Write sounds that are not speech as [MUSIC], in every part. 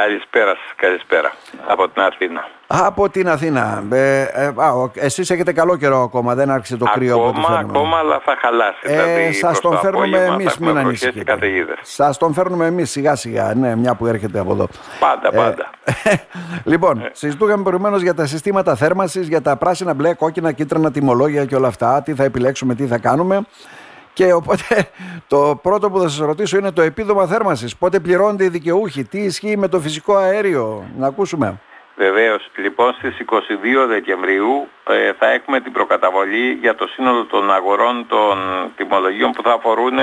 Καλησπέρα σας, καλησπέρα. Από την Αθήνα. Από την Αθήνα. Ε, ε, α, εσείς έχετε καλό καιρό ακόμα, δεν άρχισε το κρύο ακόμα, από ό,τι φαίνομαι. Ακόμα, αλλά θα χαλάσει. Ε, δηλαδή, σας προς τον το φέρνουμε απόγευμα εμείς, θα μην έχουμε βροχές και ανησυχείτε. καταιγίδες. Σας τον φέρνουμε εμείς σιγά σιγά, ναι, μια που έρχεται από εδώ. Πάντα, πάντα. [LAUGHS] λοιπόν, συζητούσαμε προηγουμένως για τα συστήματα θέρμανσης, για τα πράσινα, μπλε, κόκκινα, κίτρινα τιμολόγια και όλα αυτά, τι θα επιλέξουμε, τι θα κάνουμε. Και οπότε [LAUGHS] το πρώτο που θα σας ρωτήσω είναι το επίδομα θέρμανσης. Πότε πληρώνονται οι δικαιούχοι, τι ισχύει με το φυσικό αέριο, να ακούσουμε. Βεβαίως. Λοιπόν, στις 22 Δεκεμβρίου ε, θα έχουμε την προκαταβολή για το σύνολο των αγορών των τιμολογίων που θα αφορούν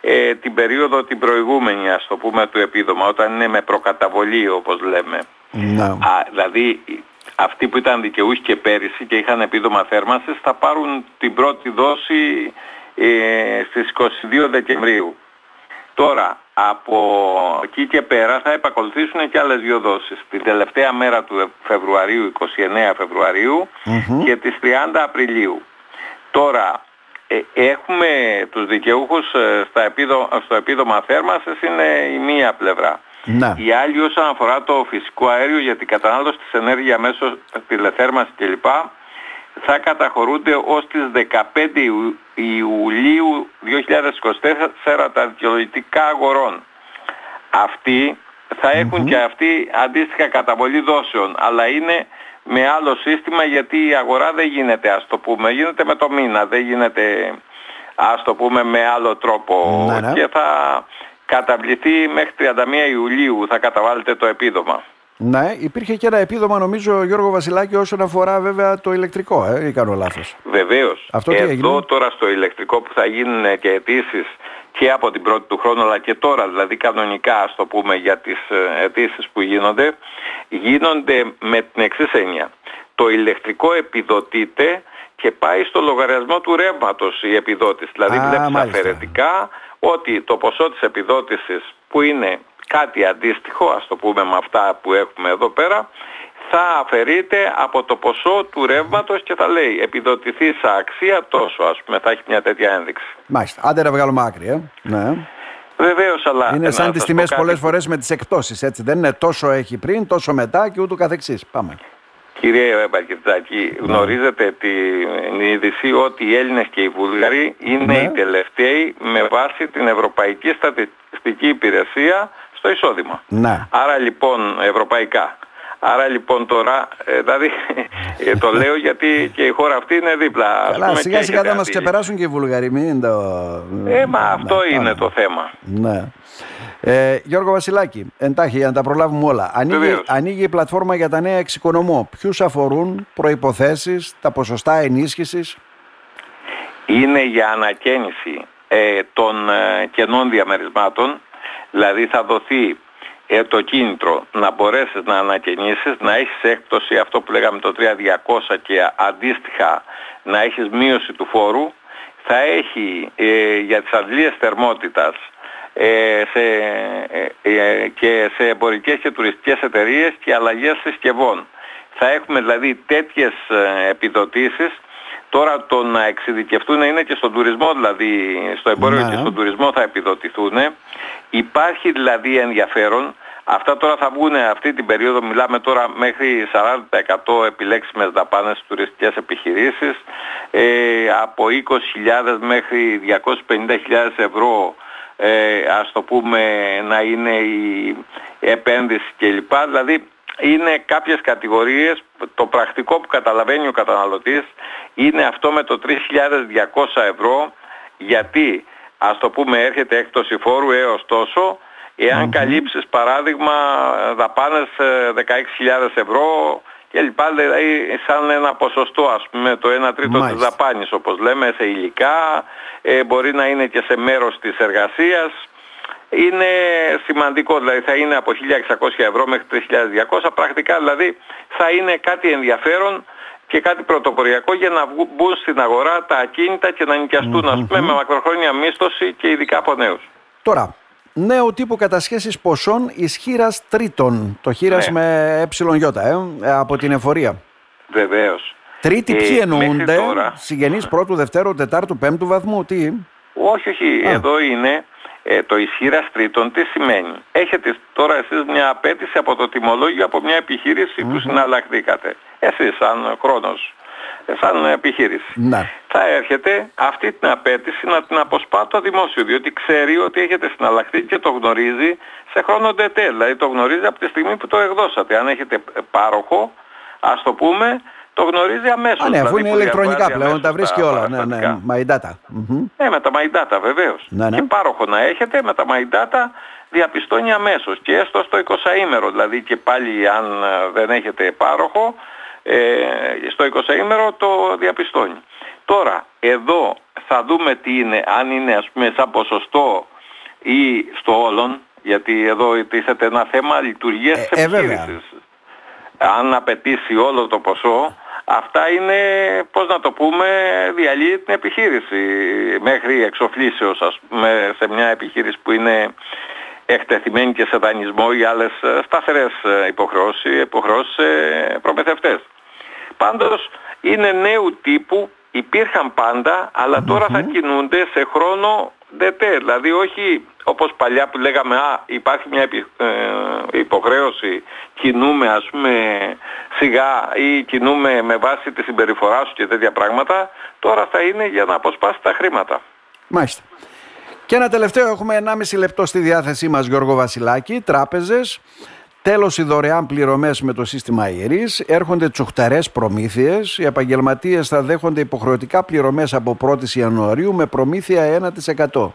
ε, την περίοδο την προηγούμενη, ας το πούμε, του επίδομα, όταν είναι με προκαταβολή, όπως λέμε. Να. Α, δηλαδή, αυτοί που ήταν δικαιούχοι και πέρυσι και είχαν επίδομα θέρμανσης θα πάρουν την πρώτη δόση ε, στις 22 Δεκεμβρίου. Τώρα, από εκεί και πέρα θα επακολουθήσουν και άλλες δύο δόσεις. Την τελευταία μέρα του Φεβρουαρίου, 29 Φεβρουαρίου και τις 30 Απριλίου. Τώρα, ε, έχουμε τους δικαιούχους ε, στα επίδο, στο επίδομα θέρμανσης είναι η μία πλευρά. Να. Η άλλη όσον αφορά το φυσικό αέριο για την κατανάλωση της ενέργειας μέσω τηλεθέρμανσης κλπ. θα καταχωρούνται ως τις 15 Ιου- Ιουλίου 2024 τα δικαιολογητικά αγορών. Αυτοί θα εχουν και αυτοί αντίστοιχα καταβολή δόσεων, αλλά είναι με άλλο σύστημα γιατί η αγορά δεν γίνεται ας το πούμε, γίνεται με το μήνα, δεν γίνεται ας το πούμε με άλλο τρόπο Ναι, ναι. και θα καταβληθεί μέχρι 31 Ιουλίου θα καταβάλλεται το επίδομα. Ναι, υπήρχε και ένα επίδομα νομίζω Γιώργο Βασιλάκη όσον αφορά βέβαια το ηλεκτρικό, ε, ή κάνω λάθος. Βεβαίως. Αυτό τι Εδώ έγινε; τώρα στο ηλεκτρικό που θα γίνουν και αιτήσεις και από την πρώτη του χρόνου αλλά και τώρα δηλαδή κανονικά ας το πούμε για τις ε, αιτήσεις που γίνονται γίνονται με την εξής έννοια. Το ηλεκτρικό επιδοτείται και πάει στο λογαριασμό του ρεύματος η επιδότηση. Δηλαδή Α, βλέπεις μάλιστα. αφαιρετικά ότι το ποσό της επιδότησης που είναι κάτι αντίστοιχο ας το πούμε με αυτά που έχουμε εδώ πέρα θα αφαιρείται από το ποσό του ρεύματος και θα λέει επιδοτηθεί σε αξία τόσο ας πούμε θα έχει μια τέτοια ένδειξη. Μάλιστα. Άντε να βγάλουμε άκρη, ε. Ναι. Βεβαίως αλλά Είναι να σαν τις σας πω τιμές κάτι. πολλές φορές με τις εκπτώσεις, έτσι. Δεν είναι τόσο έχει πριν, τόσο μετά και ούτω καθεξής. Πάμε. Κύριε Μπαρκετζάκη, γνωρίζετε την είδηση ότι οι Έλληνες και οι Βούλγαροι είναι Ναι. οι τελευταίοι με βάση την Ευρωπαϊκή Στατιστική Υπηρεσία στο εισόδημα. Ναι. Άρα λοιπόν, ευρωπαϊκά. Άρα λοιπόν τώρα, ε, δηλαδή ε, το λέω [LAUGHS] γιατί και η χώρα αυτή είναι δίπλα. ας Καλά, πούμε, σιγά και σιγά θα έχετε μας αντίληψη. ξεπεράσουν και οι Βουλγαροί. Μην το... Ε, μα αυτό Ναι, είναι πάμε. το θέμα. Ναι. Ε, Γιώργο Βασιλάκη, εντάχει για να τα προλάβουμε όλα. Ανοίγει, Βεβαίως. ανοίγει η πλατφόρμα για τα νέα εξοικονομώ. Ποιους αφορούν, προϋποθέσεις, τα ποσοστά ενίσχυσης; είναι για ανακαίνιση ε, των ε, κενών διαμερισμάτων, δηλαδή θα δοθεί ε, το κίνητρο να μπορέσεις να ανακαινήσεις, να έχεις έκπτωση αυτό που λέγαμε το 3200 και αντίστοιχα να έχεις μείωση του φόρου, θα έχει ε, για τις αντλίες θερμότητας ε, σε, ε, ε, και σε εμπορικές και τουριστικές εταιρείες και αλλαγές συσκευών. Θα έχουμε δηλαδή τέτοιες ε, επιδοτήσεις Τώρα το να εξειδικευτούν είναι και στον τουρισμό, δηλαδή στο εμπόριο Ναι. και στον τουρισμό θα επιδοτηθούν. Υπάρχει δηλαδή ενδιαφέρον. Αυτά τώρα θα βγουν αυτή την περίοδο, μιλάμε τώρα μέχρι 40% επιλέξιμες δαπάνες στις τουριστικές επιχειρήσεις, ε, από 20.000 μέχρι 250.000 ευρώ ε, ας το πούμε να είναι η επένδυση κλπ. Δηλαδή είναι κάποιες κατηγορίες, το πρακτικό που καταλαβαίνει ο καταναλωτής είναι αυτό με το 3.200 ευρώ. Γιατί ας το πούμε έρχεται έκπτωση φόρου έως τόσο. Εάν καλύψεις παράδειγμα δαπάνες ε, 16.000 ευρώ και λοιπά, δηλαδή σαν ένα ποσοστό ας πούμε το 1 τρίτο της Μάλιστα. δαπάνης όπως λέμε σε υλικά, ε, μπορεί να είναι και σε μέρος της εργασίας είναι σημαντικό, δηλαδή θα είναι από 1.600 ευρώ μέχρι 3.200, πρακτικά δηλαδή θα είναι κάτι ενδιαφέρον και κάτι πρωτοποριακό για να βγου- μπουν στην αγορά τα ακίνητα και να νοικιαστούν ας πούμε με μακροχρόνια μίσθωση και ειδικά από νέους. Τώρα, νέο τύπο κατασχέσεις ποσών ισχύρας τρίτων. Το χείρας Ναι. με εψιλον ε, ε, από την εφορία. Βεβαίως. Τρίτη Ε, ποιοι μέχρι εννοούνται, τώρα- συγγενείς πρώτου, δευτέρου, τετάρτου, πέμπτου βαθμού, τι; Όχι, όχι. Α. Εδώ είναι Ε, το ισχύρα τρίτον τι σημαίνει; Έχετε τώρα εσείς μια απέτηση από το τιμολόγιο από μια επιχείρηση που συναλλαχθήκατε. Εσείς σαν χρόνος, ε, σαν επιχείρηση. Ναι. Θα έρχεται αυτή την απέτηση να την αποσπά το δημόσιο, διότι ξέρει ότι έχετε συναλλαχθεί και το γνωρίζει σε χρόνο ντετέ, δηλαδή το γνωρίζει από τη στιγμή που το εκδώσατε. Αν έχετε πάροχο, ας το πούμε, το γνωρίζει αμέσως. Α, ναι, αφού δηλαδή, είναι που ηλεκτρονικά διαβάζει πλέον, αμέσως τα βρίσκει τα όλα. Ναι, ναι, παραστατικά. my data. Μμμ. Ναι, με τα myDATA βεβαίως. Ναι, ναι. Και πάροχο να έχετε, με τα myDATA διαπιστώνει αμέσως και έστω στο 20ήμερο, δηλαδή και πάλι αν ε, δεν έχετε πάροχο, ε, στο 20ήμερο το διαπιστώνει. Τώρα, εδώ θα δούμε τι είναι, αν είναι ας πούμε σαν ποσοστό ή στο όλον, γιατί εδώ τίθεται ένα θέμα λειτουργίας Ε, της ε, βέβαια. επιχείρησης. Αν απαιτήσει όλο το ποσό, αυτά είναι, πώς να το πούμε, διαλύει την επιχείρηση μέχρι εξοφλήσεως, ας πούμε, σε μια επιχείρηση που είναι εκτεθειμένη και σε δανεισμό ή άλλες ε, σταθερές ε, υποχρεώσεις, υποχρεώσεις σε προμηθευτές. Πάντως είναι νέου τύπου, υπήρχαν πάντα, αλλά τώρα θα κινούνται σε χρόνο δετέ. Δηλαδή όχι όπως παλιά που λέγαμε «Α, υπάρχει μια επι- ε, υποχρέωση, κινούμε ας πούμε σιγά ή κινούμε με βάση τη συμπεριφορά σου και τέτοια πράγματα». Τώρα θα είναι για να αποσπάσει τα χρήματα. Μάλιστα. Και ένα τελευταίο, έχουμε 1,5 λεπτό στη διάθεσή μας Γιώργο Βασιλάκη, τράπεζες. Τέλος οι δωρεάν πληρωμές με το σύστημα ιερής, έρχονται τσουχταρές προμήθειες, οι επαγγελματίες θα δέχονται υποχρεωτικά πληρωμές από 1η Ιανουαρίου με προμήθεια 1%.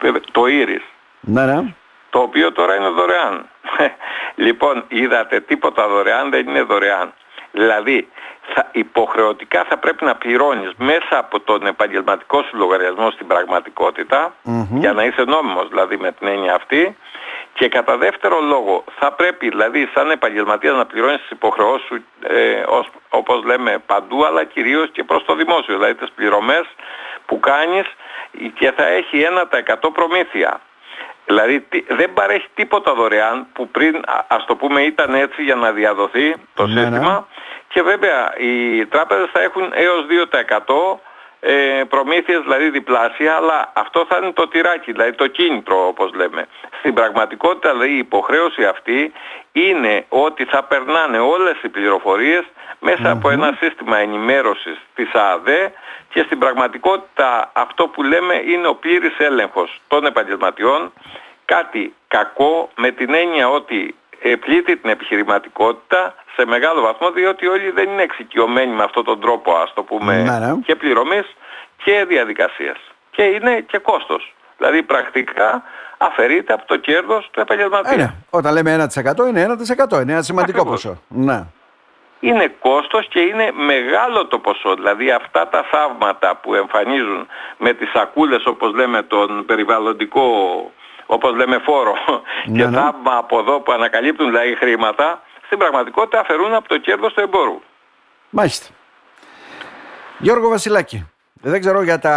Βέβαια, Το Iris. Ναι, ναι. το οποίο τώρα είναι δωρεάν. [LAUGHS] λοιπόν, είδατε, τίποτα δωρεάν δεν είναι δωρεάν. Δηλαδή, θα, υποχρεωτικά θα πρέπει να πληρώνεις μέσα από τον επαγγελματικό σου λογαριασμό στην πραγματικότητα, για να είσαι νόμιμος δηλαδή με την έννοια αυτή, και κατά δεύτερο λόγο θα πρέπει δηλαδή σαν επαγγελματίας να πληρώνεις τις υποχρεώσεις σου ε, ως, όπως λέμε παντού αλλά κυρίως και προς το δημόσιο, δηλαδή τις πληρωμές που κάνεις και θα έχει 1% προμήθεια. Δηλαδή τι- δεν παρέχει τίποτα δωρεάν που πριν α- ας το πούμε ήταν έτσι για να διαδοθεί το Ναι, ναι. σύστημα και βέβαια οι τράπεζες θα έχουν έως 2% ε, προμήθειες δηλαδή διπλάσια αλλά αυτό θα είναι το τυράκι, δηλαδή το κίνητρο όπως λέμε. Στην πραγματικότητα δηλαδή η υποχρέωση αυτή είναι ότι θα περνάνε όλες οι πληροφορίες μέσα από ένα σύστημα ενημέρωσης της ΑΑΔΕ και στην πραγματικότητα αυτό που λέμε είναι ο πλήρης έλεγχος των επαγγελματιών κάτι κακό με την έννοια ότι ε, πλήττει την επιχειρηματικότητα σε μεγάλο βαθμό διότι όλοι δεν είναι εξοικειωμένοι με αυτόν τον τρόπο ας το πούμε Ναι, ναι. και πληρωμής και διαδικασίας και είναι και κόστος δηλαδή πρακτικά αφαιρείται από το κέρδος του επαγγελματία Ε, ναι. Όταν λέμε 1% είναι 1%. Είναι ένα σημαντικό Ακριβώς. ποσό. Ναι. είναι κόστος και είναι μεγάλο το ποσό. Δηλαδή αυτά τα θαύματα που εμφανίζουν με τις σακούλες όπως λέμε τον περιβαλλοντικό όπως λέμε φόρο Ναι, και ναι. θαύμα από εδώ που ανακαλύπτουν δηλαδή χρήματα στην πραγματικότητα αφαιρούν από το κέρδος του εμπόρου. Μάλιστα. Γιώργο Βασιλάκη, δεν ξέρω για τα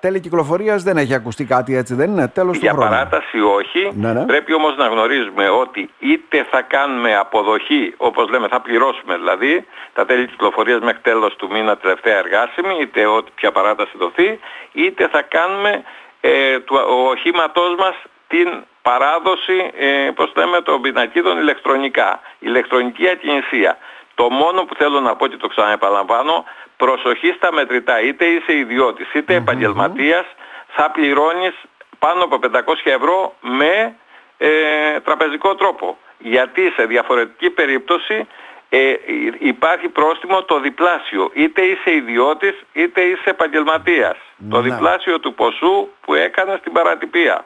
τέλη κυκλοφορίας δεν έχει ακουστεί κάτι έτσι δεν είναι; Τέλος του Για χρόνου. παράταση όχι, Ναι, ναι. πρέπει όμως να γνωρίζουμε ότι είτε θα κάνουμε αποδοχή, όπως λέμε θα πληρώσουμε δηλαδή, τα τέλη κυκλοφορίας μέχρι τέλος του μήνα τελευταία εργάσιμη, είτε ό,τι ποια παράταση δοθεί, είτε θα κάνουμε ε, του ο οχήματός μας την παράδοση, ε, πώς λέμε, των πινακίδων ηλεκτρονικά, ηλεκτρονική ακινησία. Το μόνο που θέλω να πω και το ξαναεπαναλαμβάνω, προσοχή στα μετρητά, είτε είσαι ιδιώτης είτε επαγγελματίας, θα πληρώνεις πάνω από 500 ευρώ με ε, τραπεζικό τρόπο. Γιατί σε διαφορετική περίπτωση ε, υπάρχει πρόστιμο το διπλάσιο. Είτε είσαι ιδιώτης είτε είσαι επαγγελματίας. Το Ναι. διπλάσιο του ποσού που έκανες στην παρατυπία.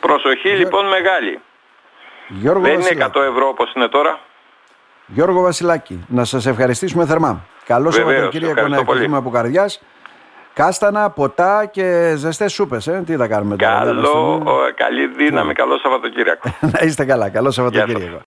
Προσοχή λοιπόν μεγάλη. Γιώργο Δεν είναι Βασιλάκη. 100 ευρώ όπως είναι τώρα. Γιώργο Βασιλάκη, να σας ευχαριστήσουμε θερμά. Καλό Βεβαίως, Σαββατοκύριακο να ευχαριστώ πολύ. ευχηθούμε από καρδιάς. Κάστανα, ποτά και ζεστές σούπες. Ε. Τι θα κάνουμε τώρα. Καλό, λέμε στην- ο, καλή δύναμη, καλό Σαββατοκύριακο. [LAUGHS] να είστε καλά. Καλό Γεια σας. Σαββατοκύριακο.